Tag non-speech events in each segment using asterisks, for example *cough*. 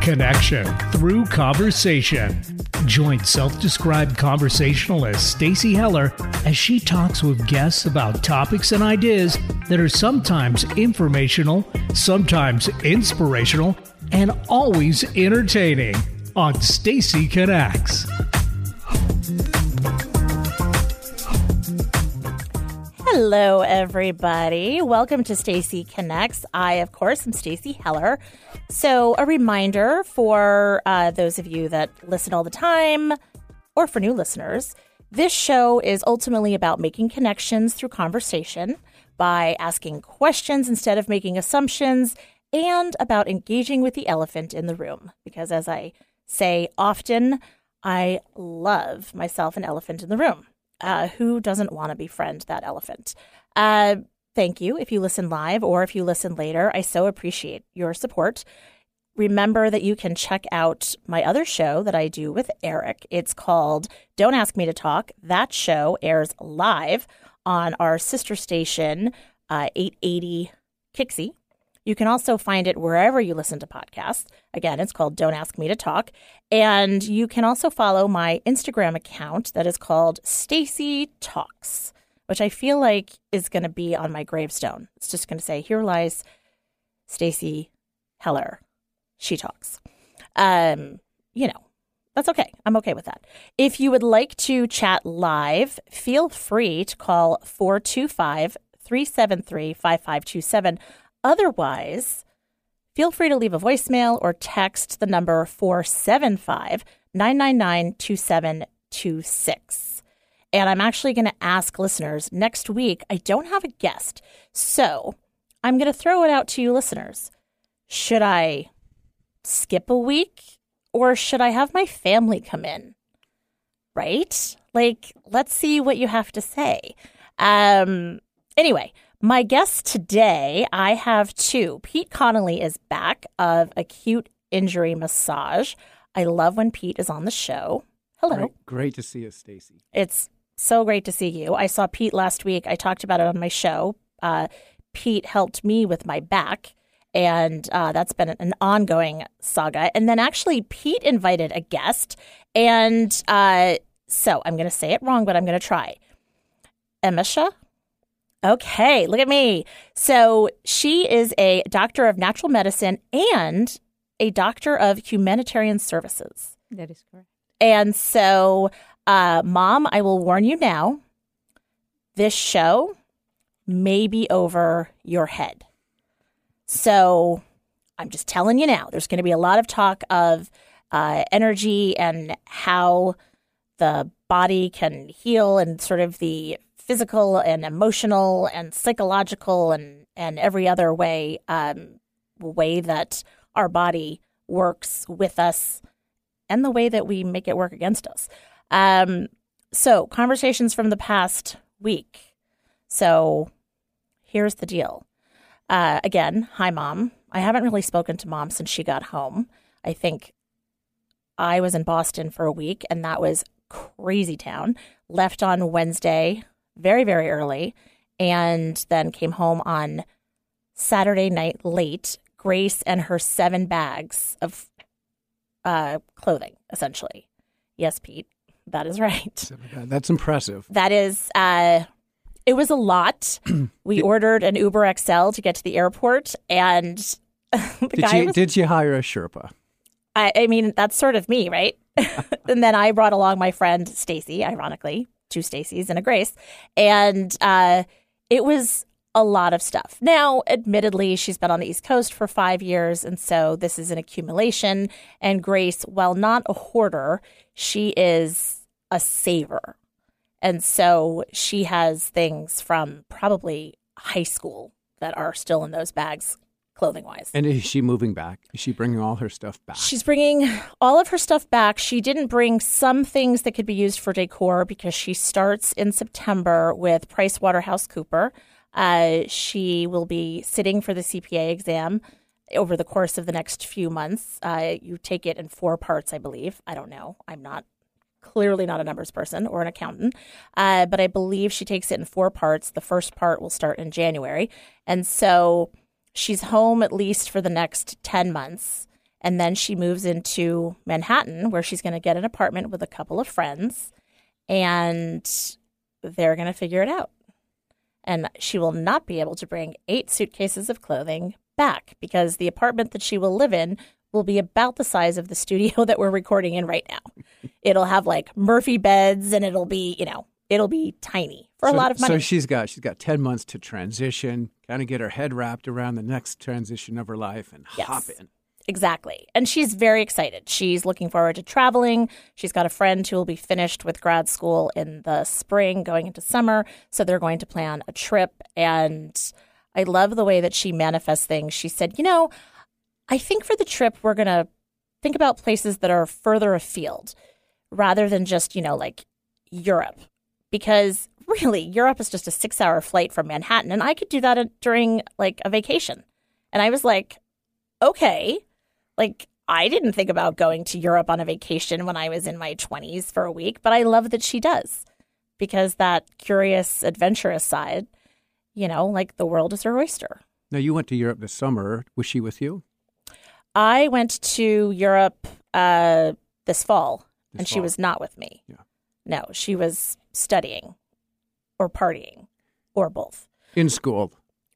Connection through conversation. Join self-described conversationalist Stacy Heller as she talks with guests about topics and ideas that are sometimes informational, sometimes inspirational, and always entertaining on Stacy Connects. Hello, everybody. Welcome to Stacy Connects. I, of course, am Stacy Heller. So, a reminder for uh, those of you that listen all the time, or for new listeners, this show is ultimately about making connections through conversation by asking questions instead of making assumptions, and about engaging with the elephant in the room. Because, as I say often, I love myself an elephant in the room. Uh, who doesn't want to befriend that elephant? Uh, thank you if you listen live or if you listen later. I so appreciate your support. Remember that you can check out my other show that I do with Eric. It's called Don't Ask Me to Talk. That show airs live on our sister station, uh, 880 Kixie. You can also find it wherever you listen to podcasts. Again, it's called Don't Ask Me to Talk. And you can also follow my Instagram account that is called Stacy Talks, which I feel like is going to be on my gravestone. It's just going to say, Here lies Stacy Heller. She talks. Um, you know, that's okay. I'm okay with that. If you would like to chat live, feel free to call 425 373 5527 Otherwise, feel free to leave a voicemail or text the number 475 999 2726. And I'm actually going to ask listeners next week. I don't have a guest. So I'm going to throw it out to you, listeners. Should I skip a week or should I have my family come in? Right? Like, let's see what you have to say. Um, anyway, my guest today, I have two. Pete Connolly is back of Acute Injury Massage. I love when Pete is on the show. Hello. Great, great to see you, Stacy. It's so great to see you. I saw Pete last week. I talked about it on my show. Uh, Pete helped me with my back, and uh, that's been an ongoing saga. And then actually, Pete invited a guest, and uh, so I'm going to say it wrong, but I'm going to try. Emisha Okay, look at me. So she is a doctor of natural medicine and a doctor of humanitarian services. That is correct. And so, uh, mom, I will warn you now this show may be over your head. So I'm just telling you now, there's going to be a lot of talk of uh, energy and how the body can heal and sort of the physical and emotional and psychological and, and every other way um, way that our body works with us and the way that we make it work against us. Um, so, conversations from the past week. So, here's the deal. Uh, again, hi, mom. I haven't really spoken to mom since she got home. I think I was in Boston for a week, and that was crazy town. Left on Wednesday, very, very early and then came home on Saturday night late. Grace and her seven bags of uh, clothing, essentially. Yes, Pete, that is right. *laughs* That's impressive. That is, uh, it was a lot. *clears throat* we ordered an Uber XL to get to the airport, and *laughs* the did guy you was, did you hire a Sherpa? I, I mean, that's sort of me, right? *laughs* and then I brought along my friend Stacy, ironically, two Stacys and a Grace, and uh, it was a lot of stuff. Now, admittedly, she's been on the East Coast for five years, and so this is an accumulation. And Grace, while not a hoarder, she is a saver. And so she has things from probably high school that are still in those bags clothing wise. And is she moving back? Is she bringing all her stuff back? She's bringing all of her stuff back. She didn't bring some things that could be used for decor because she starts in September with Price Waterhouse Cooper. Uh, she will be sitting for the CPA exam over the course of the next few months. Uh, you take it in four parts, I believe. I don't know. I'm not clearly not a numbers person or an accountant, uh, but I believe she takes it in four parts. The first part will start in January. And so she's home at least for the next 10 months. And then she moves into Manhattan, where she's going to get an apartment with a couple of friends, and they're going to figure it out. And she will not be able to bring eight suitcases of clothing back because the apartment that she will live in will be about the size of the studio *laughs* that we're recording in right now. it'll have like Murphy beds and it'll be, you know, it'll be tiny for so, a lot of money. So she's got she's got ten months to transition, kind of get her head wrapped around the next transition of her life and Yes. hop in. Exactly. And she's very excited. She's looking forward to traveling. She's got a friend who will be finished with grad school in the spring, going into summer. So they're going to plan a trip. And I love the way that she manifests things. She said, You know, I think for the trip, we're going to think about places that are further afield rather than just, you know, like Europe. Because really, Europe is just a six hour flight from Manhattan. And I could do that during like a vacation. And I was like, okay. Like, I didn't think about going to Europe on a vacation when I was in my 20s for a week, but I love that she does because that curious, adventurous side, you know, like the world is her oyster. Now you went to Europe this summer. Was she with you? I went to Europe uh, this fall, This and she was not with me. Yeah. No, she was studying or partying or both. In school.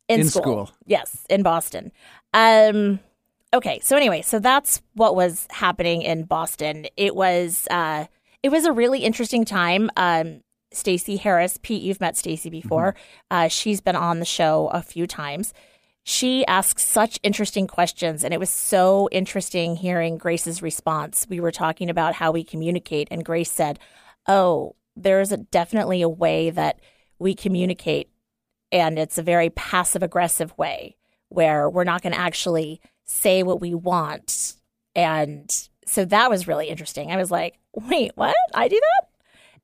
in, In school. school. Yes, in Boston. Um, okay, so anyway, so that's what was happening in Boston. It was uh, it was a really interesting time. Um, Stacey Harris, Pete, you've met Stacey before. Uh, she's been on the show a few times. She asks such interesting questions, and it was so interesting hearing Grace's response. We were talking about how we communicate, and Grace said, "Oh, there's a, definitely a way that we communicate and it's a very passive aggressive way where we're not going to actually say what we want. And so that was really interesting. I was like wait what? I do that?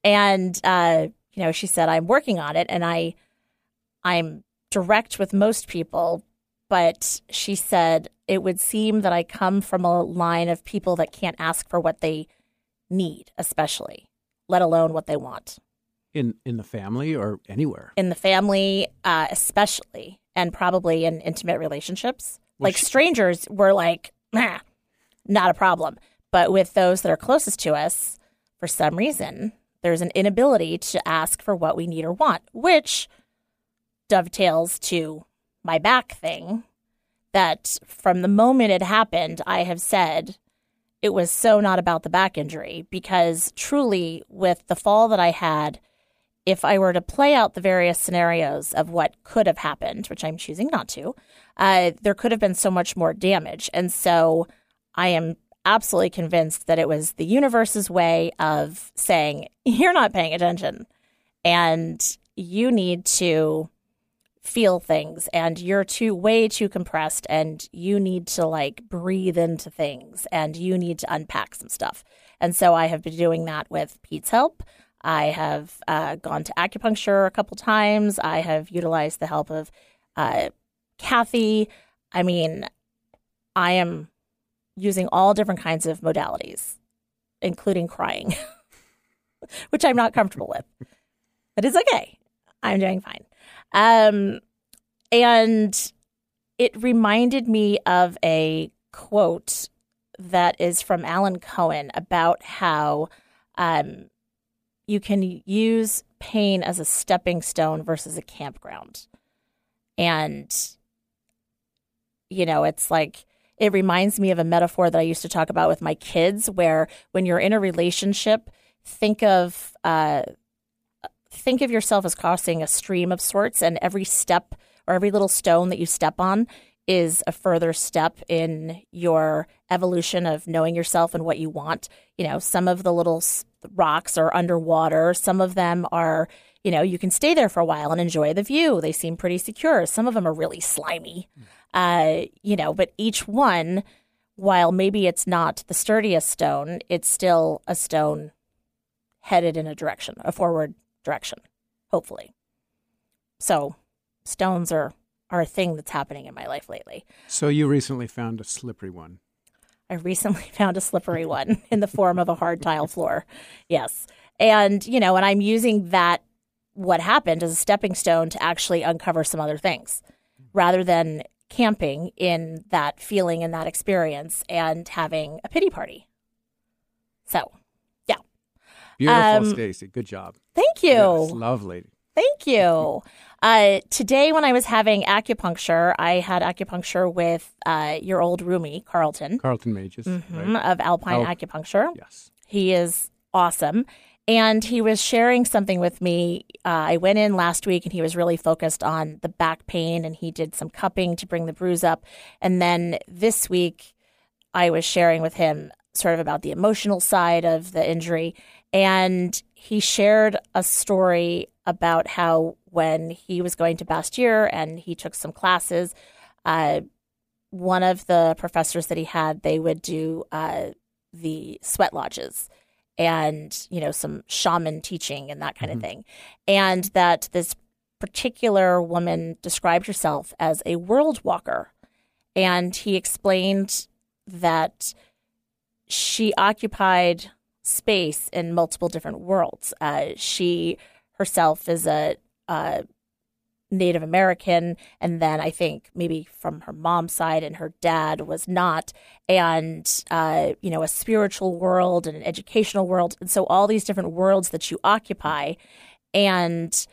And uh you know she said i'm working on it and i i'm direct with most people. But she said it would seem that i come from a line of people that can't ask for what they need especially let alone what they want In in the family or anywhere. in the family, uh, especially, and probably in intimate relationships. Well, like she- strangers, we're like, nah, not a problem. But with those that are closest to us, for some reason, there's an inability to ask for what we need or want, which dovetails to my back thing. That from the moment it happened, I have said it was so not about the back injury because truly, with the fall that I had, if I were to play out the various scenarios of what could have happened, which I'm choosing not to, uh, there could have been so much more damage. And so I am absolutely convinced that it was the universe's way of saying, you're not paying attention and you need to feel things and you're too way too compressed and you need to like breathe into things and you need to unpack some stuff. And so I have been doing that with Pete's help. I have uh, gone to acupuncture a couple times. I have utilized the help of uh, Kathy. I mean, I am using all different kinds of modalities, including crying, *laughs* which I'm not comfortable with. But it's okay. I'm doing fine. Um, and it reminded me of a quote that is from Alan Cohen about how um, you can use pain as a stepping stone versus a campground. And, you know, it's like, it reminds me of a metaphor that I used to talk about with my kids, where when you're in a relationship, think of, uh, think of yourself as crossing a stream of sorts, and every step or every little stone that you step on is a further step in your evolution of knowing yourself and what you want. You know, some of the little rocks are underwater, some of them are, you know, you can stay there for a while and enjoy the view. They seem pretty secure. Some of them are really slimy. Uh, you know, but each one, while maybe it's not the sturdiest stone, it's still a stone headed in a direction, a forward direction, hopefully. So, stones are are a thing that's happening in my life lately. So you recently found a slippery one. I recently *laughs* found a slippery one in the form of a hard tile floor. Yes. And, you know, and I'm using that, what happened as a stepping stone to actually uncover some other things rather than camping in that feeling and that experience and having a pity party. So. Beautiful, Um, Stacy. Good job. Thank you. Yes, lovely. Thank you. Uh, today, when I was having acupuncture, I had acupuncture with uh, your old roomie, Carlton, Carlton Mages. mhm, Right? of Alpine Oh. Acupuncture. Yes. He is awesome. And he was sharing something with me. Uh, I went in last week and he was really focused on the back pain and he did some cupping to bring the bruise up. And then this week, I was sharing with him sort of about the emotional side of the injury. And he shared a story about how when he was going to Bastyr and he took some classes, uh, one of the professors that he had, they would do uh, the sweat lodges and you know some shaman teaching and that kind of thing. And that this particular woman described herself as a world walker. And he explained that she occupied space in multiple different worlds. Uh, she herself is a uh, Native American, and then I think maybe from her mom's side, and her dad was not, and uh, you know, a spiritual world and an educational world, and so all these different worlds that you occupy, and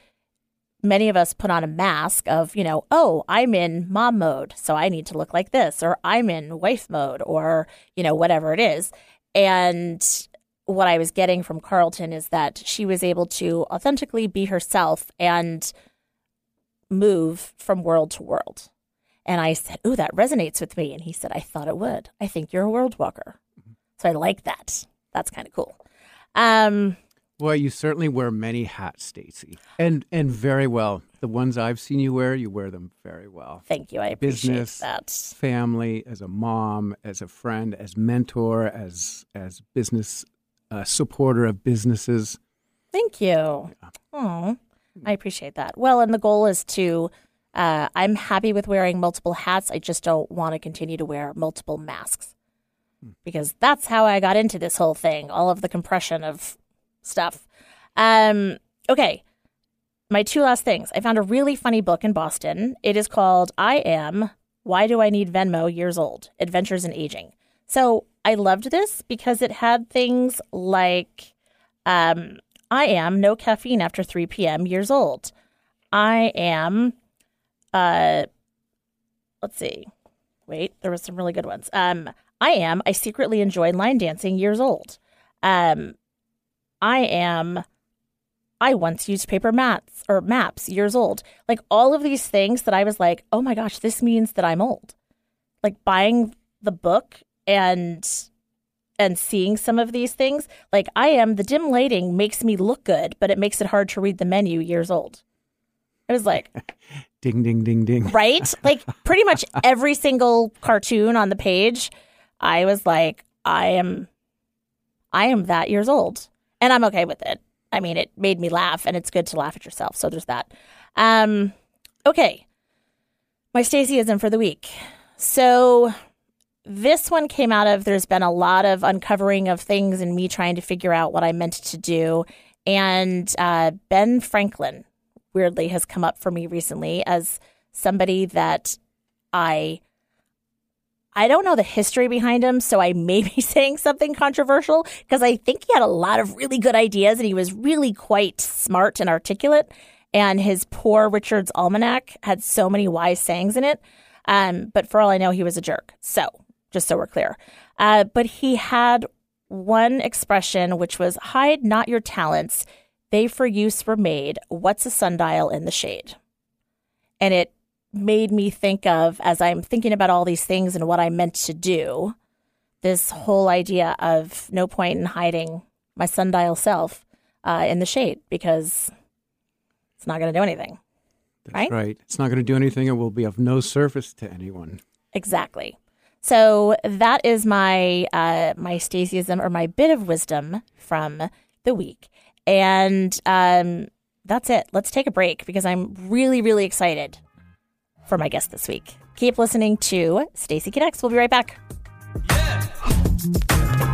many of us put on a mask of, you know, oh, I'm in mom mode, so I need to look like this, or I'm in wife mode, or you know, whatever it is, and what I was getting from Carlton is that she was able to authentically be herself and move from world to world. And I said, Ooh, that resonates with me. And he said, I thought it would. I think you're a world walker. So I like that. That's kind of cool. Um, Well, you certainly wear many hats, Stacy, and and very well. The ones I've seen you wear, you wear them very well. thank you. I appreciate Business. that. Family, as a mom, as a friend, as mentor, as as business uh, supporter of businesses. Thank you. Oh, I appreciate that. Well, and the goal is to, uh, I'm happy with wearing multiple hats. I just don't want to continue to wear multiple masks because that's how I got into this whole thing, all of the compression of stuff. Um, okay. My two last things. I found a really funny book in Boston. It is called I Am Why Do I Need Venmo Years Old Adventures in Aging. So I loved this because it had things like um, I am no caffeine after 3 p.m. years old. I am, uh, let's see. Wait, there was some really good ones. Um, I am, I secretly enjoy line dancing years old. Um, I am, I once used paper mats or maps years old. Like all of these things that I was like, oh my gosh, this means that I'm old. Like buying the book and and seeing some of these things, like I am, the dim lighting makes me look good, but it makes it hard to read the menu years old. I was like, *laughs* Ding, ding, ding, ding. right? *laughs* Like pretty much every single cartoon on the page, I was like, I am, I am that years old, and I'm okay with it. I mean, it made me laugh, and it's good to laugh at yourself. So there's that. Um, okay, my Stacyism for the week. So this one came out of there's been a lot of uncovering of things and me trying to figure out what I meant to do. And uh, Ben Franklin, weirdly, has come up for me recently as somebody that I. I don't know the history behind him, so I may be *laughs* saying something controversial because I think he had a lot of really good ideas and he was really quite smart and articulate. And his poor Richard's Almanac had so many wise sayings in it. Um, but for all I know, he was a jerk. So just so we're clear. Uh, but he had one expression which was hide not your talents, they for use were made. What's a sundial in the shade? And it made me think of, as I'm thinking about all these things and what I meant to do, this whole idea of no point in hiding my sundial self uh, in the shade because it's not going to do anything. That's Right? right. It's not going to do anything. It will be of no service to anyone. Exactly. So that is my uh, my Stacyism or my bit of wisdom from the week, and um, that's it. Let's take a break because I'm really really excited for my guest this week. Keep listening to Stacy Connects. We'll be right back. Yeah.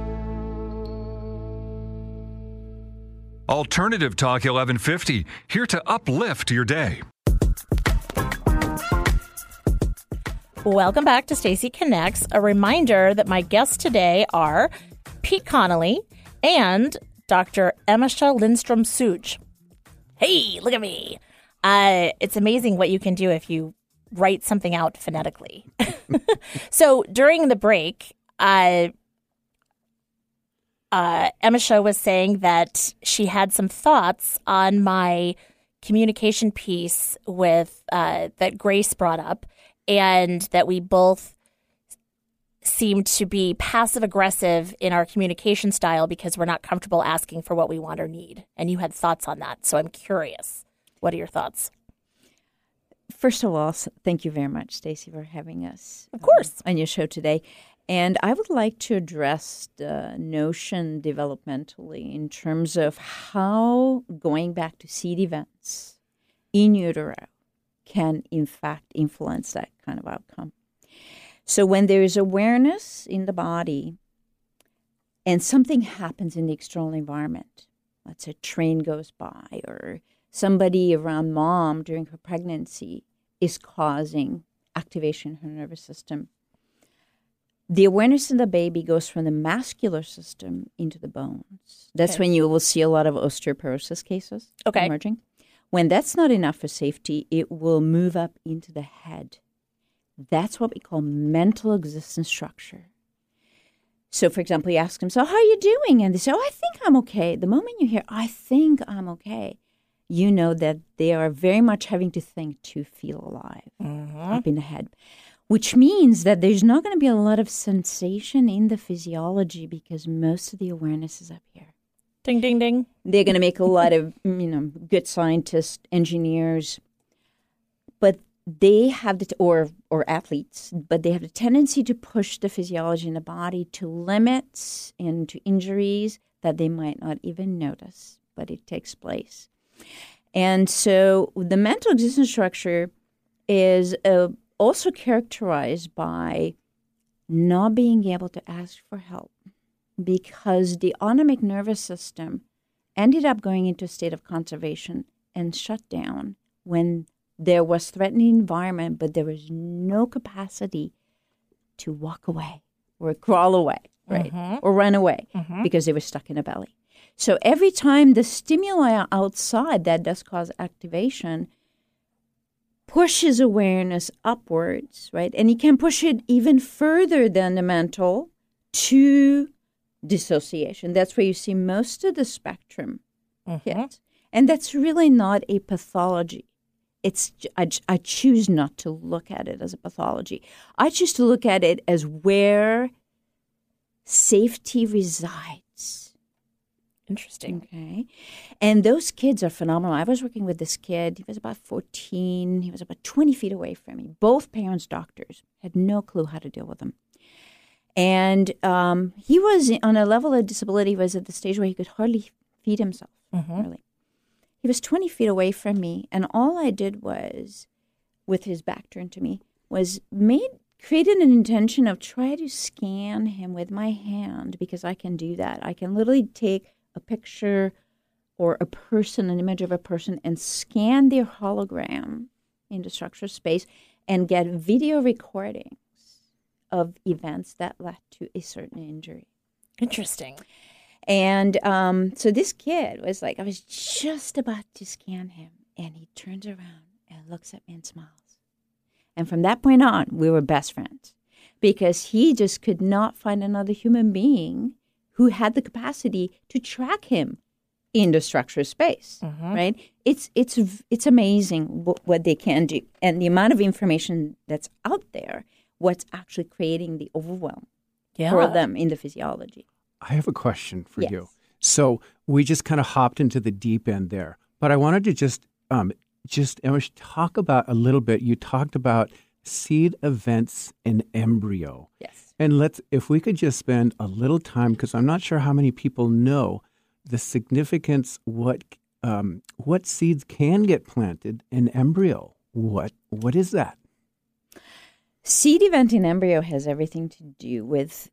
Alternative Talk 1150, here to uplift your day. Welcome back to Stacy Connects. A reminder that my guests today are Pete Connolly and Dr. Emisha Lindstrom Suj. Hey, look at me. Uh, it's amazing what you can do if you write something out phonetically. *laughs* so during the break, uh, uh, Emisha was saying that she had some thoughts on my communication piece with uh, that Grace brought up, and that we both seem to be passive aggressive in our communication style because we're not comfortable asking for what we want or need. And you had thoughts on that, so I'm curious. What are your thoughts? First of all, thank you very much, Stacy, for having us. Of course. Um, on your show today. And I would like to address the notion developmentally in terms of how going back to seed events in utero can, in fact, influence that kind of outcome. So, when there is awareness in the body and something happens in the external environment, let's say a train goes by or somebody around mom during her pregnancy is causing activation in her nervous system the awareness in the baby goes from the muscular system into the bones. That's okay. when you will see a lot of osteoporosis cases okay. emerging. When that's not enough for safety, it will move up into the head. That's what we call mental existence structure. So, for example, you ask them, So, how are you doing? And they say, Oh, I think I'm okay. The moment you hear, I think I'm okay, you know that they are very much having to think to feel alive mm-hmm. up in the head which means that there's not going to be a lot of sensation in the physiology because most of the awareness is up here. Ding, ding, ding. They're going to make a lot of, *laughs* you know, good scientists, engineers, but they have the, or, or athletes, but they have the tendency to push the physiology in the body to limits and to injuries that they might not even notice, but it takes place. And so the mental existence structure is a also characterized by not being able to ask for help because the autonomic nervous system ended up going into a state of conservation and shut down when there was threatening environment but there was no capacity to walk away or crawl away right mm-hmm. or run away mm-hmm. because they were stuck in a belly so every time the stimuli outside that does cause activation pushes awareness upwards, right? And he can push it even further than the mental to dissociation. That's where you see most of the spectrum mm-hmm. hit. And that's really not a pathology. It's I, I choose not to look at it as a pathology. I choose to look at it as where safety resides Interesting. Okay. And those kids are phenomenal. I was working with this kid. He was about 14. He was about 20 feet away from me. Both parents, doctors, had no clue how to deal with him. And um, he was on a level of disability, was at the stage where he could hardly feed himself, mm-hmm. really. He was 20 feet away from me. And all I did was, with his back turned to me, was made created an intention of try to scan him with my hand because I can do that. I can literally take a picture or a person, an image of a person, and scan their hologram into structured space and get video recordings of events that led to a certain injury. Interesting. And um, so this kid was like, I was just about to scan him, and he turns around and looks at me and smiles. And from that point on, we were best friends because he just could not find another human being who had the capacity to track him in the structured space. Right? It's it's it's amazing what, what they can do, and the amount of information that's out there. What's actually creating the overwhelm Yeah. for them in the physiology? I have a question for you. So we just kind of hopped into the deep end there, but I wanted to just um, just I wish talk about a little bit. You talked about seed events in embryo, Yes. And let's if we could just spend a little time because I'm not sure how many people know the significance what um, what seeds can get planted in embryo. What what is that? Seed event in embryo has everything to do with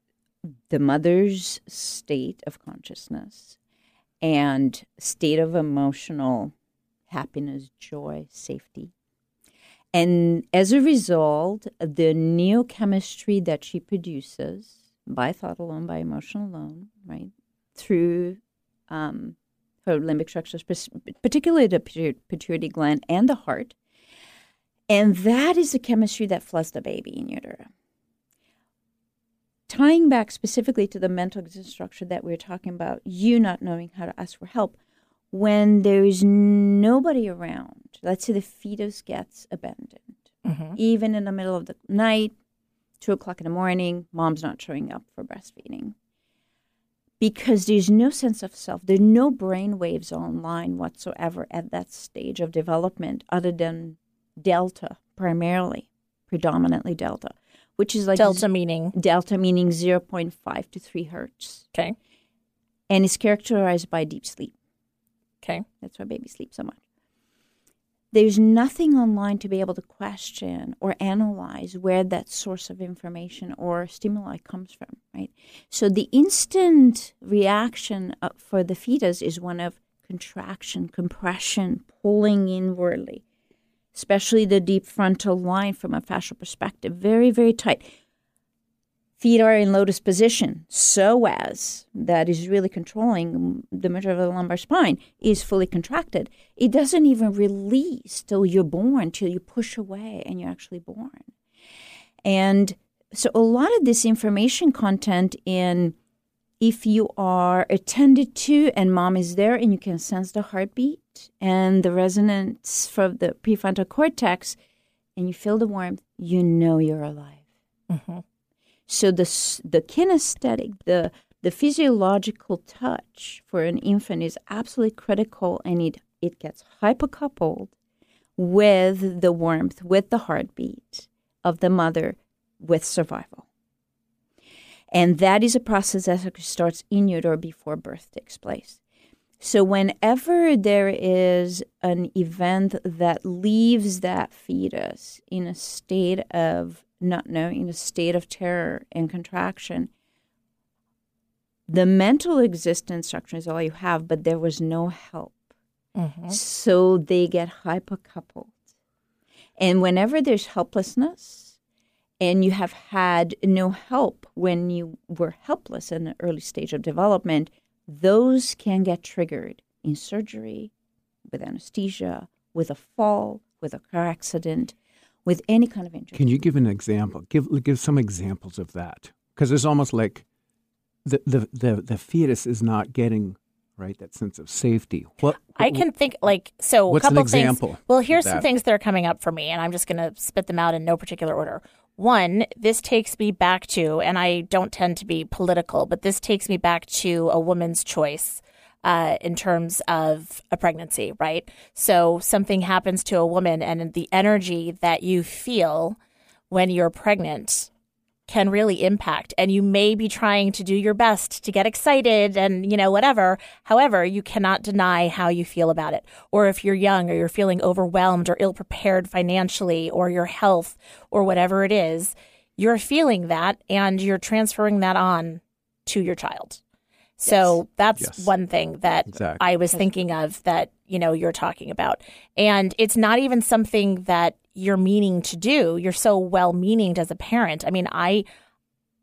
the mother's state of consciousness and state of emotional happiness, joy, safety. And as a result, the neurochemistry that she produces by thought alone, by emotion alone, right, through um, her limbic structures, particularly the pituitary gland and the heart, and that is the chemistry that floods the baby in utero. Tying back specifically to the mental structure that we're talking about, you not knowing how to ask for help, when there is nobody around, let's say the fetus gets abandoned, mm-hmm. even in the middle of the night, two o'clock in the morning, mom's not showing up for breastfeeding. Because there's no sense of self, there are no brain waves online whatsoever at that stage of development other than delta primarily, predominantly delta, which is like Delta meaning. delta meaning 0.5 to 3 hertz Okay. and is characterized by deep sleep. Okay. That's why babies sleep so much. There's nothing online to be able to question or analyze where that source of information or stimuli comes from, right? So the instant reaction uh, for the fetus is one of contraction, compression, pulling inwardly, especially the deep frontal line from a fascial perspective, very, very tight feet are in lotus position so as that is really controlling the majority of the lumbar spine is fully contracted. It doesn't even release till you're born till you push away and you're actually born. And so a lot of this information content in if you are attended to and mom is there and you can sense the heartbeat and the resonance from the prefrontal cortex and you feel the warmth you know you're alive mm-hmm. So the the kinesthetic, the the physiological touch for an infant is absolutely critical, and it it gets hypercoupled with the warmth, with the heartbeat of the mother, with survival. And that is a process that starts in utero before birth takes place. So, whenever there is an event that leaves that fetus in a state of not knowing, in a state of terror and contraction, the mental existence structure is all you have, but there was no help. Mm-hmm. So they get hypercoupled. And whenever there's helplessness, and you have had no help when you were helpless in the early stage of development, those can get triggered in surgery, with anesthesia, with a fall, with a car accident, with any kind of injury. Can you give an example? Give give some examples of that because it's almost like the, the the the fetus is not getting right that sense of safety. What I can think like so. What's a an couple things. example Well, here's some things that are coming up for me, and I'm just going to spit them out in no particular order. One, this takes me back to, and I don't tend to be political, but this takes me back to a woman's choice uh, in terms of a pregnancy, right? So something happens to a woman, and the energy that you feel when you're pregnant can really impact. And you may be trying to do your best to get excited and you know whatever. However you cannot deny how you feel about it. Or if you're young or you're feeling overwhelmed or ill prepared financially or your health or whatever it is you're feeling that and you're transferring that on to your child so that's Yes. one thing that Exactly. I was thinking of that you know you're talking about and it's not even something that you're meaning to do you're so well meaning as a parent i mean i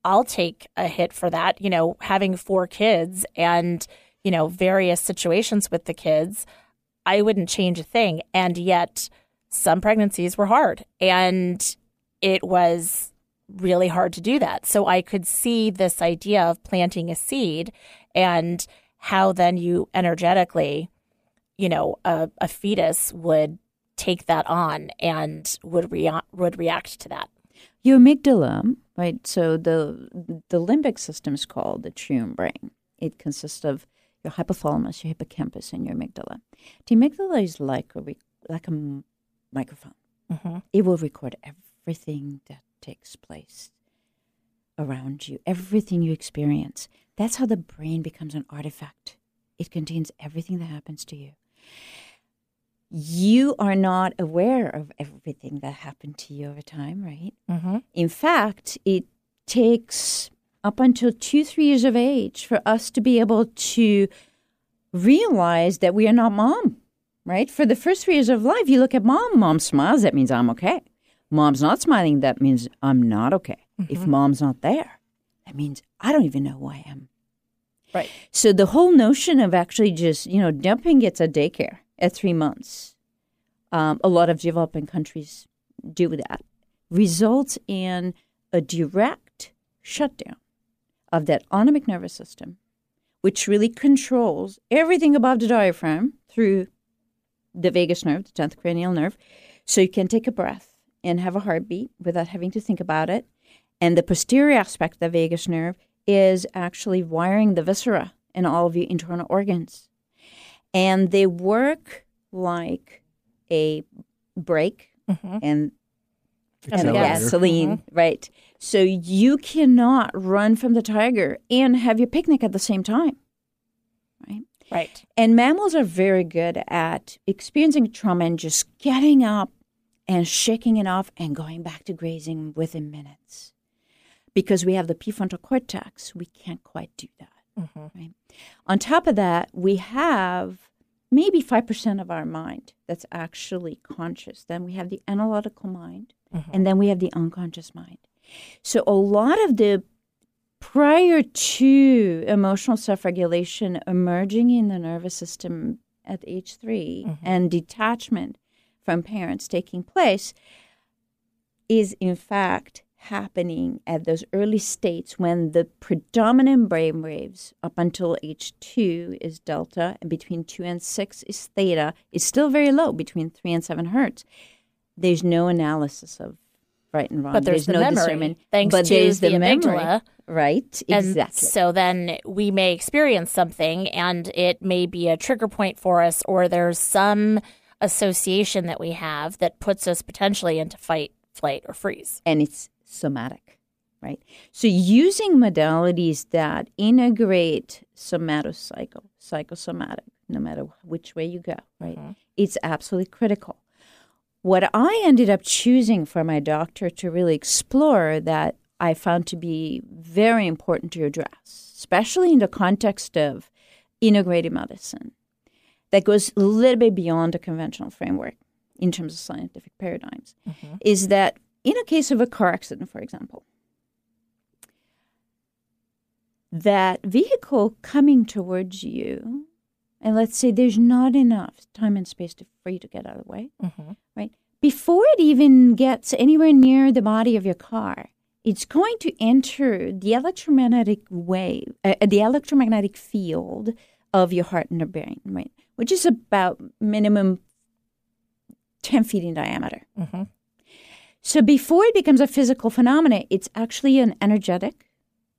I'll take a hit for that. You know, having four kids and, you know, various situations with the kids, I wouldn't change a thing. And yet, some pregnancies were hard. And it was really hard to do that. So I could see this idea of planting a seed and how then you energetically, you know, a, a fetus would take that on and would rea- would react to that. Your amygdala, right? So the the limbic system is called the triune brain. It consists of your hypothalamus, your hippocampus, and your amygdala. The amygdala is like a like a microphone. Mm-hmm. It will record everything that takes place around you, everything you experience. That's how the brain becomes an artifact. It contains everything that happens to you. You are not aware of everything that happened to you over time, right? Mm-hmm. In fact, it takes up until two, three years of age for us to be able to realize that we are not mom, right? For the first three years of life, you look at mom, mom smiles, that means I'm okay. Mom's not smiling, that means I'm not okay. If mom's not there, that means I don't even know who I am. Right. So the whole notion of actually just, you know, dumping gets a daycare at three months, um, a lot of developing countries do that, results in a direct shutdown of that autonomic nervous system, which really controls everything above the diaphragm through the vagus nerve, the 10th cranial nerve. So you can take a breath and have a heartbeat without having to think about it. And the posterior aspect of the vagus nerve is actually wiring the viscera and all of your internal organs. And they work like a brake Mm-hmm. and, and gasoline, right? So you cannot run from the tiger and have your picnic at the same time, right? Right. And mammals are very good at experiencing trauma and just getting up and shaking it off and going back to grazing within minutes. Because we have the prefrontal cortex, we can't quite do that. Mm-hmm. Right? On top of that, we have maybe 5% of our mind that's actually conscious. Then we have the analytical mind, mm-hmm. and then we have the unconscious mind. So a lot of the prior to emotional self-regulation emerging in the nervous system at age 3 mm-hmm. and detachment from parents taking place is in fact happening at those early states when the predominant brain waves up until age 2 is delta and between 2 and 6 is theta. Is still very low between 3 and 7 hertz. There's no analysis of right and wrong. But there's, the no memory, discernment. thanks but to there's the, the, memory. amygdala. right And exactly. so then we may experience something and it may be a trigger point for us, or there's some association that we have that puts us potentially into fight, flight, or freeze. and it's somatic, right? So using modalities that integrate somatopsychic, psychosomatic, no matter which way you go, right? Mm-hmm. It's absolutely critical. What I ended up choosing for my doctor to really explore that I found to be very important to address, especially in the context of integrative medicine, that goes a little bit beyond the conventional framework in terms of scientific paradigms, mm-hmm. is that in a case of a car accident, for example, that vehicle coming towards you, and let's say there's not enough time and space to, for you to get out of the way, mm-hmm. right? Before it even gets anywhere near the body of your car, it's going to enter the electromagnetic wave, uh, uh the electromagnetic field of your heart and the brain, right? Which is about minimum 10 feet in diameter. Mm-hmm. So before it becomes a physical phenomenon, it's actually an energetic,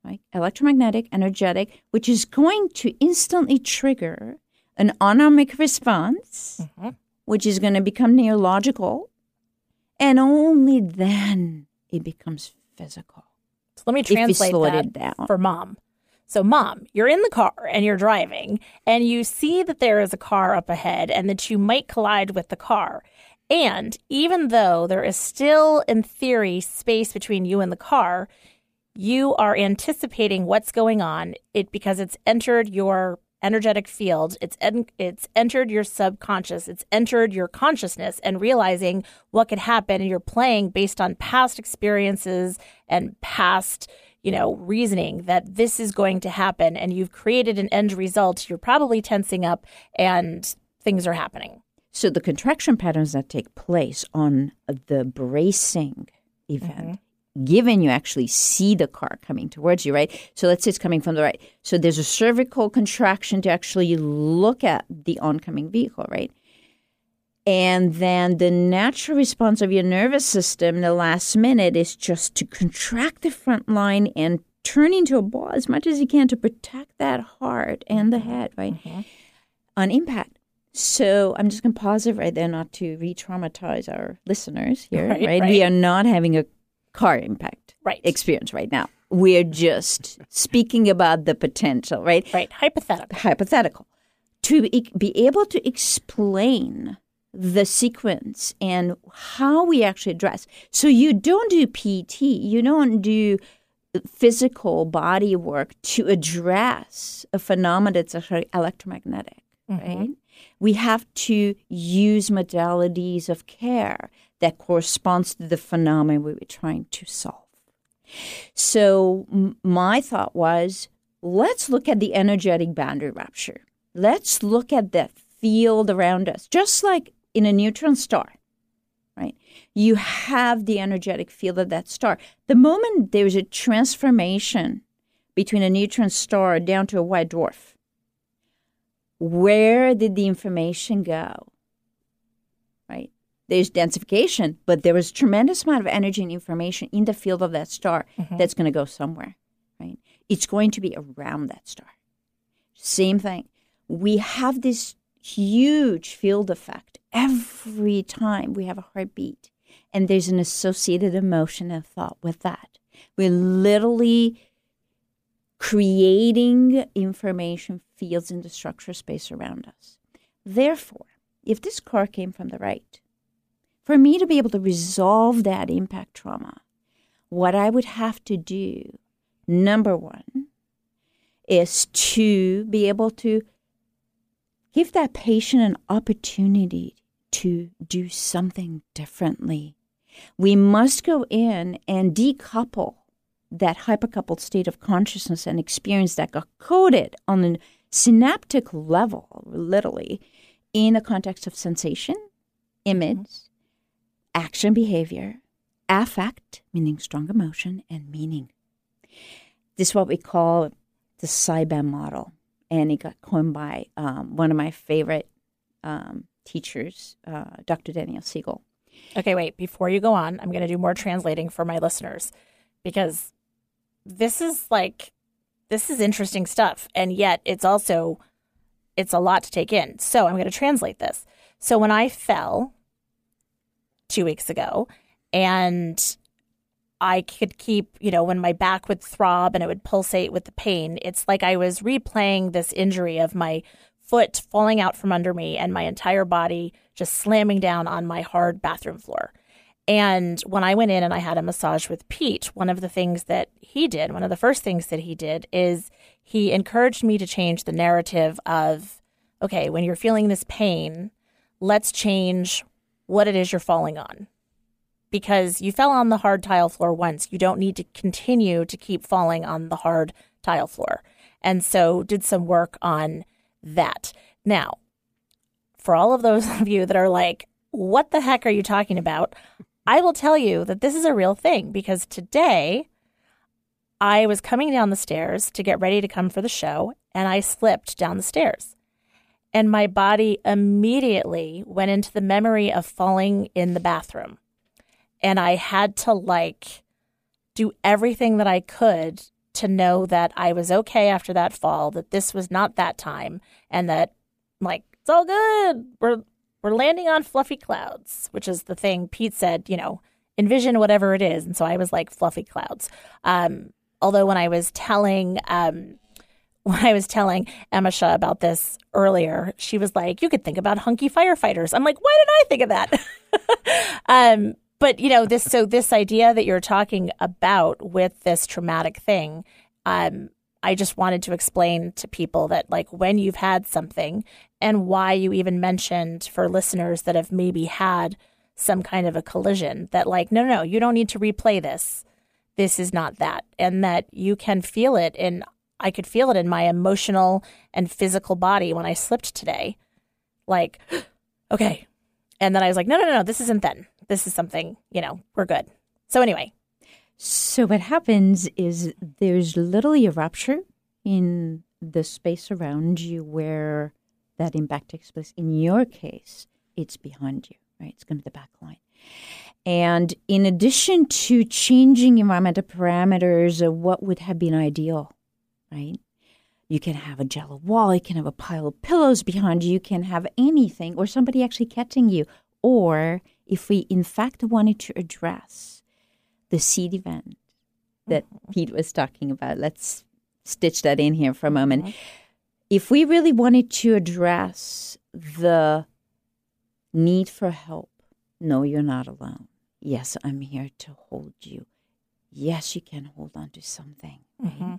right? Electromagnetic, energetic, which is going to instantly trigger an autonomic response, mm-hmm. which is going to become neurological, and only then it becomes physical. So let me translate that down. for mom. So, mom, you're in the car and you're driving, and you see that there is a car up ahead and that you might collide with the car. And even though there is still, in theory, space between you and the car, you are anticipating what's going on. It because it's entered your energetic field it's en- it's entered your subconscious it's entered your consciousness and realizing what could happen. And you're playing based on past experiences and past you know, reasoning that this is going to happen. And you've created an end result, you're probably tensing up and things are happening. So the contraction patterns that take place on the bracing event, mm-hmm. given you actually see the car coming towards you, right? So let's say it's coming from the right. So there's a cervical contraction to actually look at the oncoming vehicle, right? And then the natural response of your nervous system in the last minute is just to contract the front line and turn into a ball as much as you can to protect that heart and the mm-hmm. head, right? Mm-hmm. On impact. So I'm just going to pause it right there, not to re-traumatize our listeners here, Right, right? right. We are not having a car impact Right. experience right now. We're just speaking about the potential, right? Right. Hypothetical. hypothetical to be able to explain the sequence and how we actually address. So you don't do PT, you don't do physical body work to address a phenomenon that's actually electromagnetic, mm-hmm. right? We have to use modalities of care that corresponds to the phenomenon we were trying to solve. So m- my thought was, let's look at the energetic boundary rupture. Let's look at the field around us, just like in a neutron star, right? You have the energetic field of that star. The moment there's a transformation between a neutron star down to a white dwarf, where did the information go? Right? There's densification, but there was tremendous amount of energy and information in the field of that star mm-hmm. that's going to go somewhere, right? It's going to be around that star. Same thing. We have this huge field effect every time we have a heartbeat, and there's an associated emotion and thought with that. We're literally creating information fields in the structure space around us. Therefore, if this car came from the right, for me to be able to resolve that impact trauma, what I would have to do, number one, is to be able to give that patient an opportunity to do something differently. We must go in and decouple that hypercoupled state of consciousness and experience that got coded on a synaptic level, literally, in the context of sensation, image, action behavior, affect, meaning strong emotion, and meaning. This is what we call the SIBAM model. And it got coined by um, one of my favorite um, teachers, uh, Dr. Daniel Siegel. Okay, wait. Before you go on, I'm going to do more translating for my listeners because this is like this is interesting stuff and yet it's also it's a lot to take in. So, I'm going to translate this. So, when I fell 2 weeks ago and I could keep, you know, when my back would throb and it would pulsate with the pain, it's like I was replaying this injury of my foot falling out from under me and my entire body just slamming down on my hard bathroom floor. And when I went in and I had a massage with Pete, one of the things that he did, one of the first things that he did is he encouraged me to change the narrative of, okay, when you're feeling this pain, let's change what it is you're falling on. Because you fell on the hard tile floor once, you don't need to continue to keep falling on the hard tile floor. And so did some work on that. Now, for all of those *laughs* of you that are like, what the heck are you talking about? I will tell you that this is a real thing because today I was coming down the stairs to get ready to come for the show and I slipped down the stairs. And my body immediately went into the memory of falling in the bathroom. And I had to like do everything that I could to know that I was okay after that fall, that this was not that time, and that like it's all good. We're we're landing on fluffy clouds, which is the thing Pete said, you know, envision whatever it is. And so I was like fluffy clouds. Um, although when I was telling um, *laughs* when I was telling Emma Shaw about this earlier, she was like, "You could think about hunky firefighters." I'm like, "Why didn't I think of that?" *laughs* um, but you know this. So this idea that you're talking about with this traumatic thing, um, I just wanted to explain to people that like when you've had something and why you even mentioned for listeners that have maybe had some kind of a collision that like no no no you don't need to replay this this is not that, and that you can feel it. And I could feel it in my emotional and physical body when I slipped today. Like, *gasps* okay. And then I was like, no, no, no, this isn't then. This is something, you know, we're good. So, anyway. So, what happens is there's literally a rupture in the space around you where that impact takes place. In your case, it's behind you, right? It's going to be the back line. And in addition to changing environmental parameters of what would have been ideal, right? You can have a jello wall, you can have a pile of pillows behind you, you can have anything, or somebody actually catching you. Or if we in fact wanted to address the seed event that mm-hmm. Pete was talking about, let's stitch that in here for a moment. Mm-hmm. If we really wanted to address the need for help, no, you're not alone. Yes, I'm here to hold you. Yes, you can hold on to something. Mm-hmm.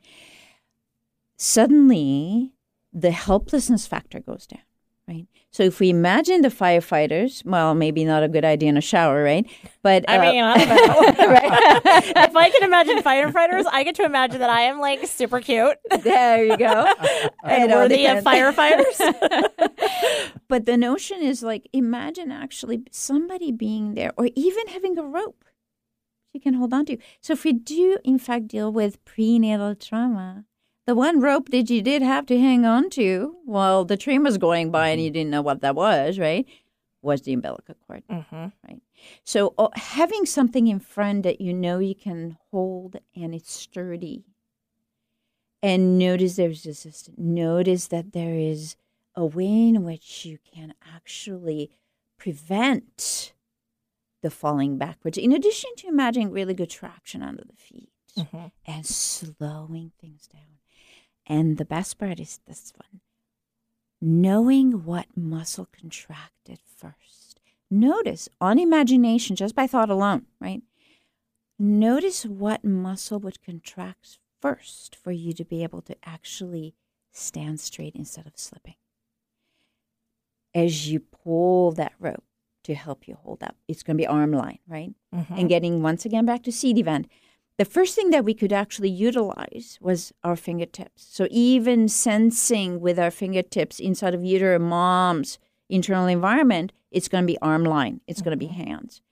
Suddenly, the helplessness factor goes down right? So if we imagine the firefighters, well, maybe not a good idea in a shower, right? But I uh, mean, I *laughs* *laughs* if I can imagine firefighters, I get to imagine that I am like super cute. There you go, *laughs* and worthy of firefighters. but the notion is like, imagine actually somebody being there, or even having a rope you can hold on to. So if we do, in fact, deal with prenatal trauma, the one rope that you did have to hang on to while the train was going by and you didn't know what that was, right? Was the umbilical cord, mm-hmm. right? So uh, having something in front that you know you can hold and it's sturdy, and notice there's resistance. Notice that there is a way in which you can actually prevent the falling backwards. In addition to imagining really good traction under the feet mm-hmm. and slowing things down. And the best part is this one knowing what muscle contracted first. Notice on imagination, just by thought alone, right? Notice what muscle would contract first for you to be able to actually stand straight instead of slipping. As you pull that rope to help you hold up, it's going to be arm line, right? Mm-hmm. And getting once again back to seed event the first thing that we could actually utilize was our fingertips. So even sensing with our fingertips inside of uterine mom's internal environment, it's going to be arm line, it's mm-hmm. going to be hands.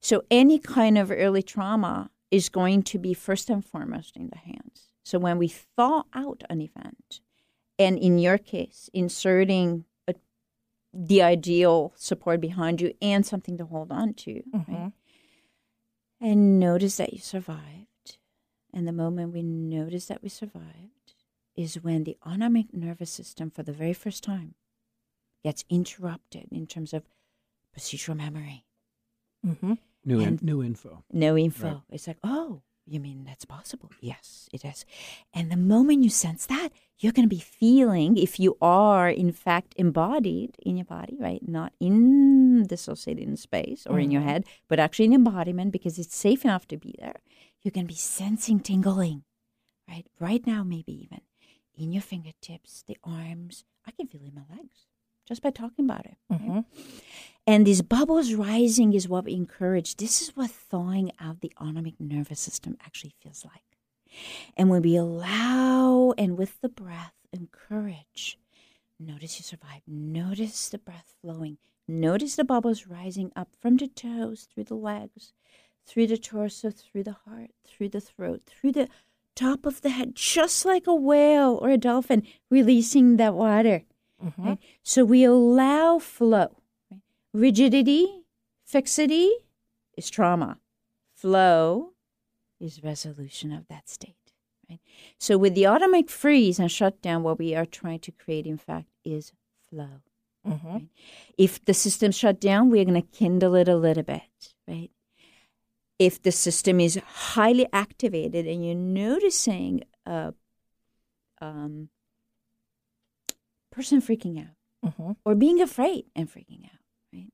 So any kind of early trauma is going to be first and foremost in the hands. So when we thaw out an event, and in your case, inserting a, the ideal support behind you and something to hold on to, mm-hmm. right? and notice that you survive and the moment we notice that we survived is when the autonomic nervous system, for the very first time, gets interrupted in terms of procedural memory. Mm-hmm. New, in, new info. No info. Right. It's like, oh, you mean that's possible? Yes, it is. And the moment you sense that, you're going to be feeling, if you are in fact embodied in your body, right? Not in dissociated in space or mm-hmm. in your mm-hmm. head, but actually in embodiment because it's safe enough to be there you can be sensing tingling, right? Right now, maybe even in your fingertips, the arms. I can feel it in my legs just by talking about it. Mm-hmm. And these bubbles rising is what we encourage. This is what thawing out the autonomic nervous system actually feels like. And when we allow and with the breath encourage, notice you survive. Notice the breath flowing. Notice the bubbles rising up from the toes through the legs through the torso, through the heart, through the throat, through the top of the head, just like a whale or a dolphin releasing that water. Mm-hmm. Right? So we allow flow. Right? Rigidity, fixity is trauma. Flow is resolution of that state. Right? So with the automatic freeze and shutdown, what we are trying to create, in fact, is flow. Mm-hmm. Right? If the system shut down, we're going to kindle it a little bit, right? If the system is highly activated and you're noticing a um, person freaking out mm-hmm. or being afraid and freaking out, right?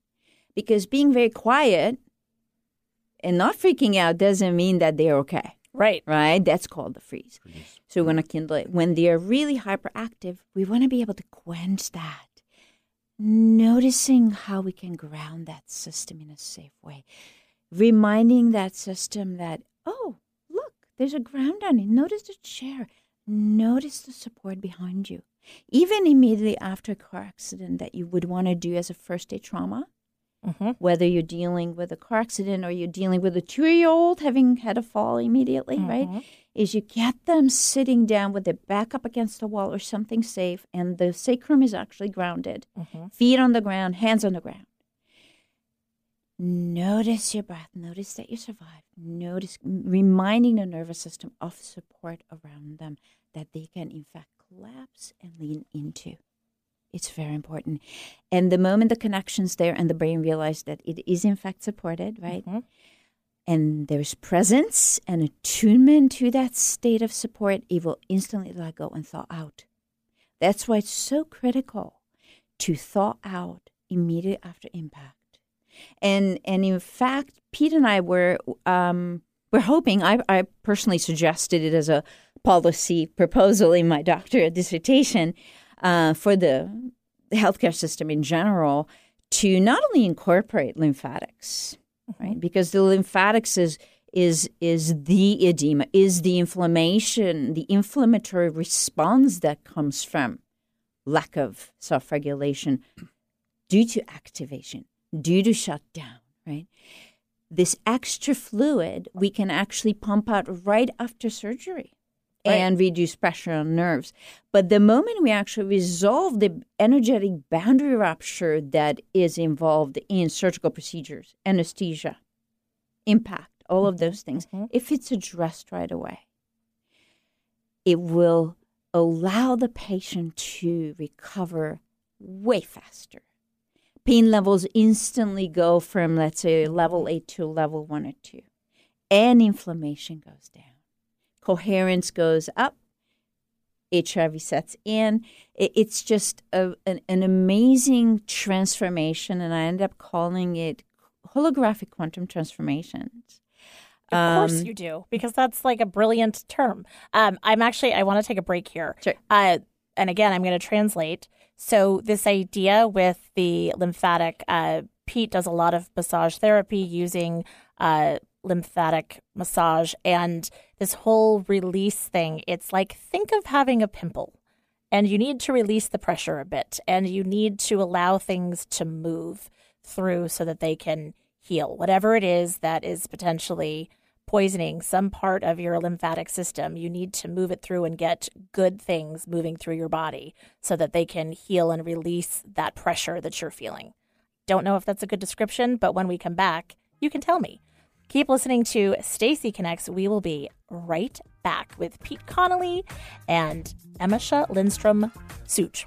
Because being very quiet and not freaking out doesn't mean that they're okay. Right. Right? That's called the freeze. freeze. So we want to kindle it. When they're really hyperactive, we want to be able to quench that. Noticing how we can ground that system in a safe way reminding that system that, oh, look, There's a ground on it. Notice the chair. Notice the support behind you. Even immediately after a car accident, that you would want to do as a first day trauma, Mm-hmm. whether you're dealing with a car accident or you're dealing with a two year old having had a fall immediately, right? Is you get them sitting down with their back up against the wall or something safe, and the sacrum is actually grounded, feet on the ground, hands on the ground. Notice your breath. Notice that you survived. Notice reminding the nervous system of support around them that they can, in fact, collapse and lean into. It's very important. And the moment the connection's there and the brain realizes that it is, in fact, supported, right? Mm-hmm. And there's presence and attunement to that state of support, it will instantly let go and thaw out. That's why it's so critical to thaw out immediately after impact. And and in fact, Pete and I were um, we're hoping. I, I personally suggested it as a policy proposal in my doctorate dissertation uh, for the healthcare system in general to not only incorporate lymphatics, right? Because the lymphatics is is is the edema, is the inflammation, the inflammatory response that comes from lack of self-regulation due to activation, due to shutdown, right? This extra fluid we can actually pump out right after surgery and reduce pressure on nerves. But the moment we actually resolve the energetic boundary rupture that is involved in surgical procedures, anesthesia, impact, all of those things, mm-hmm. if it's addressed right away, it will allow the patient to recover way faster. Pain levels instantly go from, let's say, level 8 to level 1 or 2, and inflammation goes down coherence goes up, HRV sets in. It's just a, an, an amazing transformation, and I end up calling it holographic quantum transformations. Of course Um, you do, because that's like a brilliant term. Um, I'm actually, I want to take a break here. Sure. Uh, and again, I'm going to translate. So, this idea with the lymphatic, uh, Pete does a lot of massage therapy using uh, lymphatic massage and this whole release thing. It's like, think of having a pimple and you need to release the pressure a bit and you need to allow things to move through so that they can heal whatever it is that is potentially poisoning some part of your lymphatic system you need to move it through and get good things moving through your body so that they can heal and release that pressure that you're feeling. Don't know if that's a good description but when we come back you can tell me. Keep listening to stacy connects. We will be right back with pete connolly and emisha lindstrom such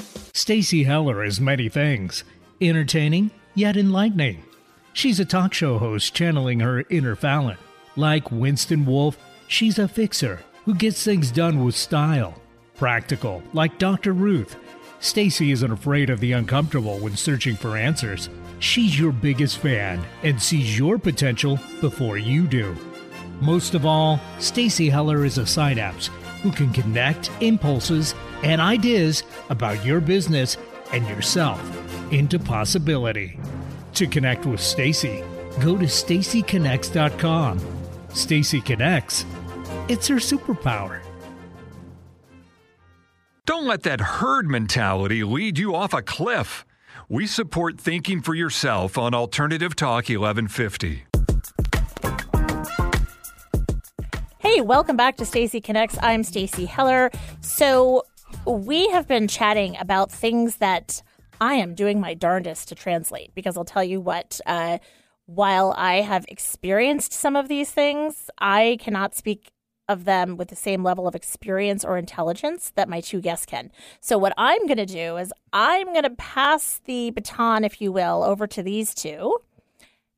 Stacy Heller is many things entertaining, yet enlightening. She's a talk show host channeling her inner Fallon. Like Winston Wolfe, she's a fixer who gets things done with style. Practical, like Dr. Ruth. Stacy isn't afraid of the uncomfortable when searching for answers. She's your biggest fan and sees your potential before you do. Most of all, Stacy Heller is a synapse who can connect impulses and ideas about your business and yourself into possibility. To connect with Stacy, go to stacyconnects.com. Stacy Connects. It's her superpower. Don't let that herd mentality lead you off a cliff. We support thinking for yourself on Alternative Talk 1150. Welcome back to Stacy Connects. I'm Stacy Heller. So, we have been chatting about things that I am doing my darndest to translate because I'll tell you what, uh, while I have experienced some of these things, I cannot speak of them with the same level of experience or intelligence that my two guests can. So, what I'm going to do is I'm going to pass the baton, if you will, over to these two,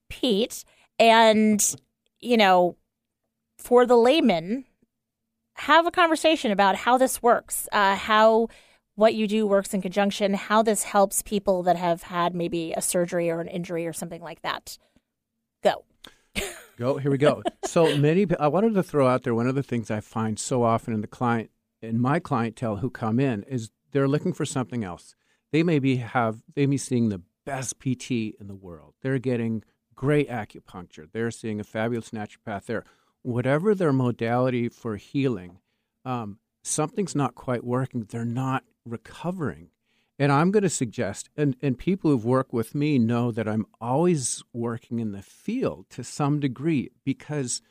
Pete, and, you know, for the layman, have a conversation about how this works, uh, how what you do works in conjunction, how this helps people that have had maybe a surgery or an injury or something like that. Go. *laughs* Go. Here we go. so many. I wanted to throw out there one of the things I find so often in the client, in my clientele who come in, is they're looking for something else. They maybe have. They may be seeing the best PT in the world. They're getting great acupuncture. They're seeing a fabulous naturopath there. Whatever their modality for healing, um, something's not quite working. They're not recovering. And I'm going to suggest, and, and people who've worked with me know that I'm always working in the field to some degree because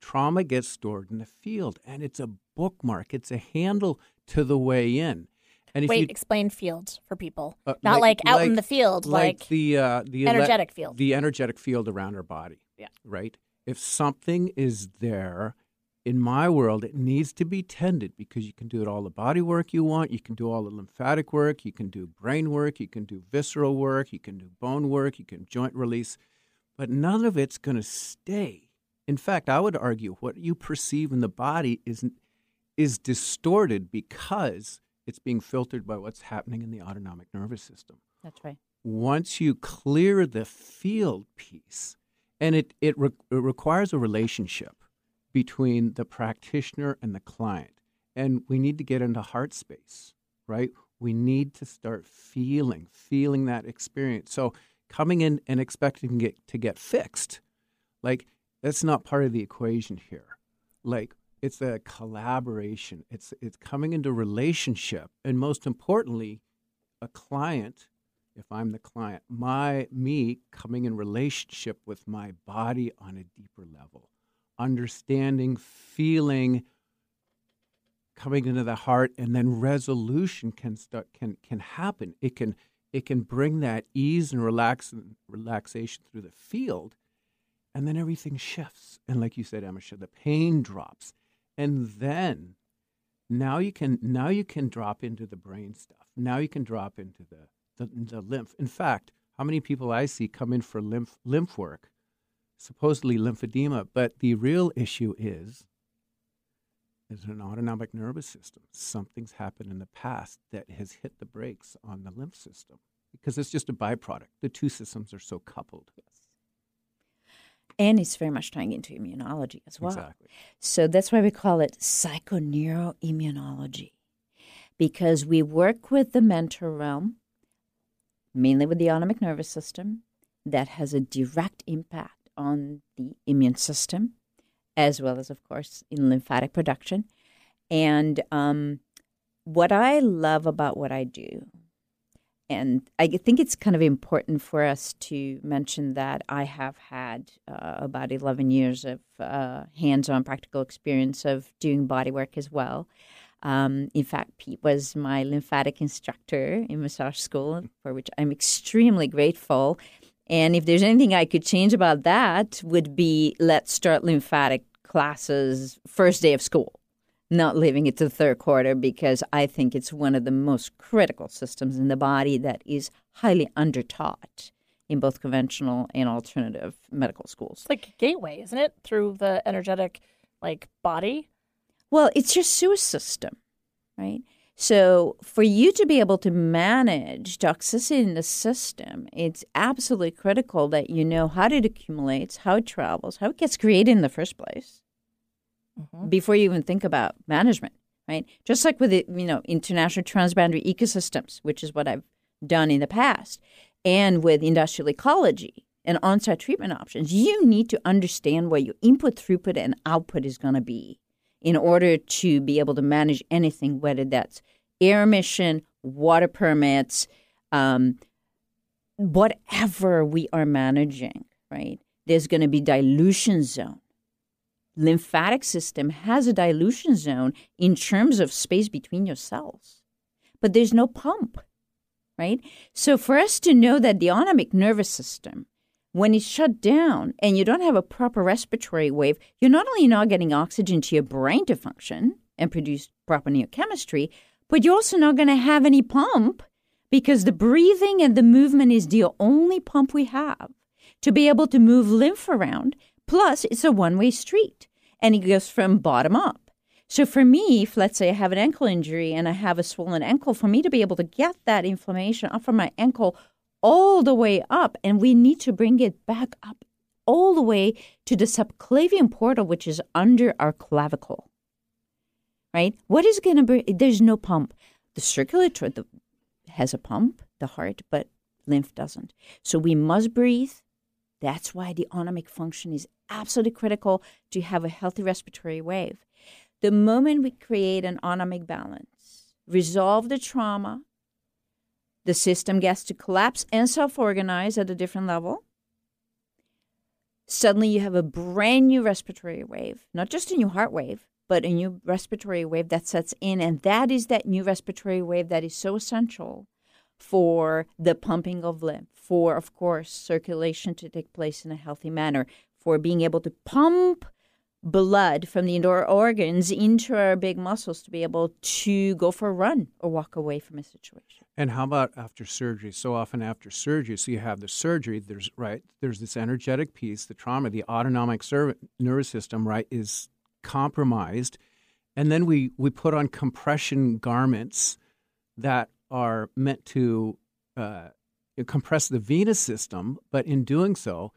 trauma gets stored in the field and it's a bookmark, it's a handle to the way in. And Wait, you, explain field for people. Uh, Not like, like, out like, in the field, like, like the uh, the energetic ele- field. The energetic field around our body. Yeah. Right? If something is there in my world, it needs to be tended because you can do it all the body work you want, you can do all the lymphatic work, you can do brain work, you can do visceral work, you can do bone work, you can joint release, but none of it's going to stay. In fact, I would argue what you perceive in the body is is distorted because it's being filtered by what's happening in the autonomic nervous system. That's right. Once you clear the field piece, and it it, re- it requires a relationship between the practitioner and the client. And we need to get into heart space, right? We need to start feeling, feeling that experience. So coming in and expecting get, to get fixed, like that's not part of the equation here. Like it's a collaboration. It's it's coming into relationship, and most importantly, a client. If I'm the client, my me coming in relationship with my body on a deeper level understanding, feeling coming into the heart and then resolution can start can can happen. It can it can bring that ease and relax and relaxation through the field and then everything shifts. And like you said Emisha, the pain drops. And then now you can now you can drop into the brain stuff. Now you can drop into the the, the lymph in fact how many people i see come in for lymph lymph work supposedly lymphedema, but the real issue is is an autonomic nervous system. Something's happened in the past that has hit the brakes on the lymph system because it's just a byproduct. The two systems are so coupled. Yes. And it's very much tying into immunology as well. Exactly. So that's why we call it psychoneuroimmunology because we work with the mental realm, mainly with the autonomic nervous system, that has a direct impact on the immune system, as well as, of course, in lymphatic production. And um, what I love about what I do, and I think it's kind of important for us to mention that I have had uh, about 11 years of uh, hands on practical experience of doing body work as well. Um, in fact, Pete was my lymphatic instructor in massage school, for which I'm extremely grateful. And if there's anything I could change about that, would be let's start lymphatic classes first day of school, not leaving it to the third quarter because I think it's one of the most critical systems in the body that is highly undertaught in both conventional and alternative medical schools. It's like a gateway, isn't it, through the energetic like body? Well, it's your sewer system, right? So, for you to be able to manage toxicity in the system, it's absolutely critical that you know how it accumulates, how it travels, how it gets created in the first place mm-hmm. before you even think about management, right? Just like with the, you know, international transboundary ecosystems, which is what I've done in the past, and with industrial ecology and on-site treatment options, you need to understand what your input, throughput, and output is going to be in order to be able to manage anything, whether that's air emission, water permits, um, whatever we are managing, right? There's going to be dilution zone. Lymphatic system has a dilution zone in terms of space between your cells, but there's no pump, right? So for us to know that the autonomic nervous system when it's shut down and you don't have a proper respiratory wave, you're not only not getting oxygen to your brain to function and produce proper neurochemistry, but you're also not going to have any pump because the breathing and the movement is the only pump we have to be able to move lymph around. Plus, it's a one way street and it goes from bottom up. So for me, if let's say I have an ankle injury and I have a swollen ankle, for me to be able to get that inflammation off from my ankle all the way up, and we need to bring it back up all the way to the subclavian portal, which is under our clavicle. Right? What is going to be? There's no pump. The circulatory the, has a pump, the heart, but lymph doesn't. So we must breathe. That's why the autonomic function is absolutely critical to have a healthy respiratory wave. The moment we create an autonomic balance, resolve the trauma, the system gets to collapse and self organize at a different level. Suddenly, you have a brand new respiratory wave, not just a new heart wave, but a new respiratory wave that sets in. And that is that new respiratory wave that is so essential for the pumping of lymph, for, of course, circulation to take place in a healthy manner, for being able to pump blood from the indoor organs into our big muscles to be able to go for a run or walk away from a situation. And how about after surgery? So often after surgery, so you have the surgery, there's right, there's this energetic piece, the trauma, the autonomic nervous system, right, is compromised. And then we, we put on compression garments that are meant to uh, compress the venous system, but in doing so,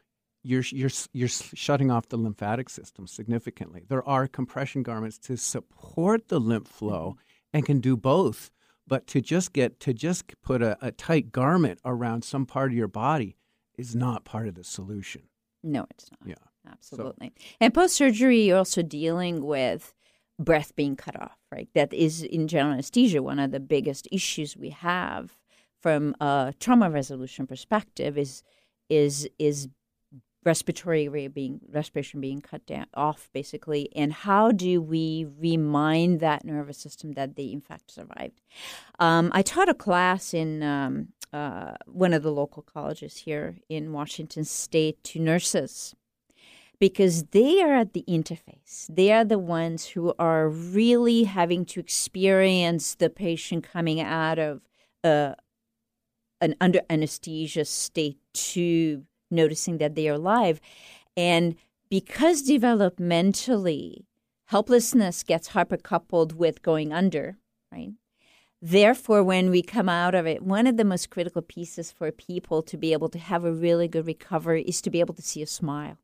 you're you're you're shutting off the lymphatic system significantly. There are compression garments to support the lymph flow and can do both. But to just get to just put a, a tight garment around some part of your body is not part of the solution. No, it's not. Yeah, absolutely. So, and post surgery, you're also dealing with breath being cut off. Right, that is in general anesthesia one of the biggest issues we have from a trauma resolution perspective is is is respiratory rate being respiration being cut down off basically. And how do we remind that nervous system that they in fact survived? Um, i taught a class in um, uh, one of the local colleges here in washington state to nurses because they are at the interface. They are the ones who are really having to experience the patient coming out of uh, an under anesthesia state to noticing that they are alive. And because developmentally, helplessness gets hypercoupled with going under, right? Therefore, when we come out of it, one of the most critical pieces for people to be able to have a really good recovery is to be able to see a smile.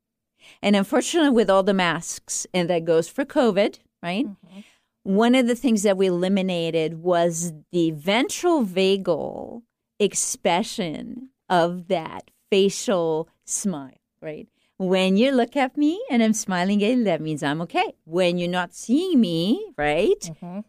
And unfortunately, with all the masks, and that goes for COVID, right? Mm-hmm. One of the things that we eliminated was the ventral vagal expression of that facial smile, right? When you look at me and I'm smiling that means I'm okay. When you're not seeing me, right? Mm-hmm.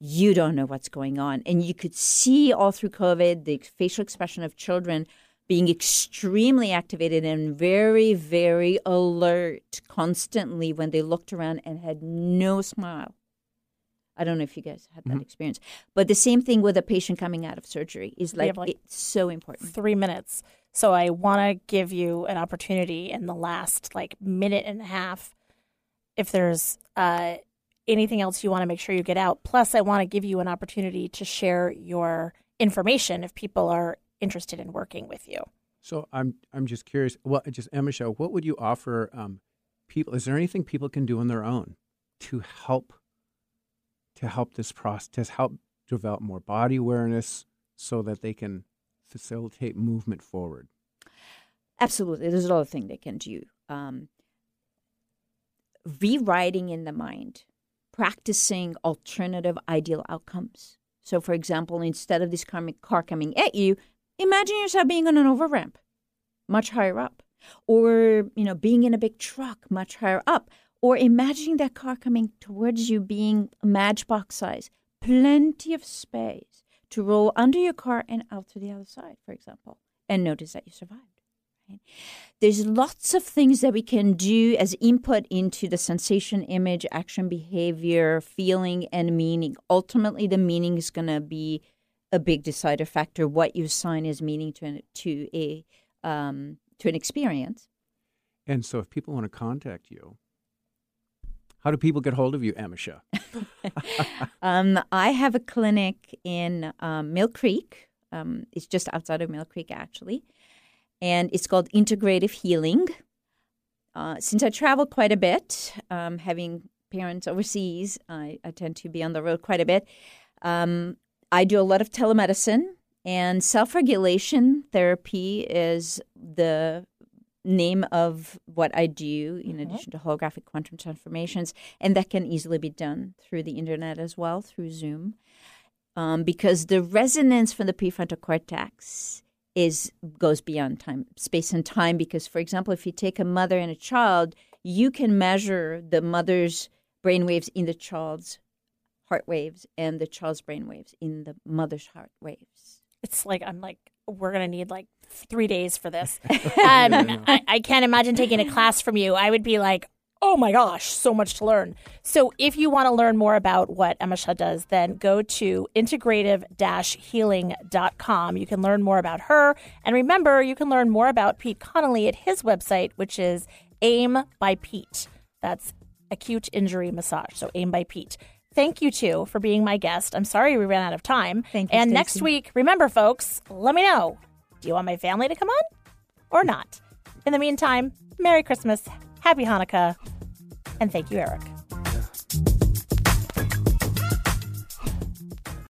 You don't know what's going on. And you could see all through COVID the facial expression of children being extremely activated and very, very alert constantly when they looked around and had no smile. I don't know if you guys had that mm-hmm. experience, but the same thing with a patient coming out of surgery is like, like it's so important. Three minutes. So I want to give you an opportunity in the last like minute and a half if there's uh, anything else you want to make sure you get out. Plus, I want to give you an opportunity to share your information if people are interested in working with you. So I'm I'm just curious. Well, just Emma, show what would you offer um, people? Is there anything people can do on their own to help to help this process, to help develop more body awareness, so that they can facilitate movement forward? Absolutely. There's a lot of things they can do. Um, rewriting in the mind, practicing alternative ideal outcomes. So, for example, instead of this car coming at you, imagine yourself being on an over ramp, much higher up, or you know, being in a big truck, much higher up, or imagining that car coming towards you being matchbox size, plenty of space to roll under your car and out to the other side, for example, and notice that you survived. Right? There's lots of things that we can do as input into the sensation, image, action, behavior, feeling, and meaning. Ultimately, the meaning is going to be a big decider factor. What you assign as meaning to to a um, to an experience. And so, if people want to contact you, how do people get hold of you, Amisha? *laughs* *laughs* um, I have a clinic in um, Mill Creek. Um, it's just outside of Mill Creek, actually, and it's called Integrative Healing. Uh, since I travel quite a bit, um, having parents overseas, I, I, tend to be on the road quite a bit. Um, I do a lot of telemedicine, and self regulation therapy is the name of what I do, in mm-hmm. addition to holographic quantum transformations, and that can easily be done through the internet as well, through Zoom, um, because the resonance from the prefrontal cortex is goes beyond time, space, and time. Because, for example, if you take a mother and a child, you can measure the mother's brain waves in the child's heart waves and the child's brain waves in the mother's heart waves. It's like I'm like we're gonna need like three days for this. *laughs* Um, I, I can't imagine taking a class from you. I would be like, oh my gosh, so much to learn. So if you want to learn more about what Amisha does, then go to integrative-healing.com. You can learn more about her. And remember, you can learn more about Pete Connolly at his website, which is AIM by Pete. That's acute injury massage. So AIM by Pete. Thank you two for being my guest. I'm sorry we ran out of time. Thank you. And Stacy. next week, remember, folks, let me know. Do you want my family to come on or not? In the meantime, Merry Christmas, Happy Hanukkah, and thank you, Eric.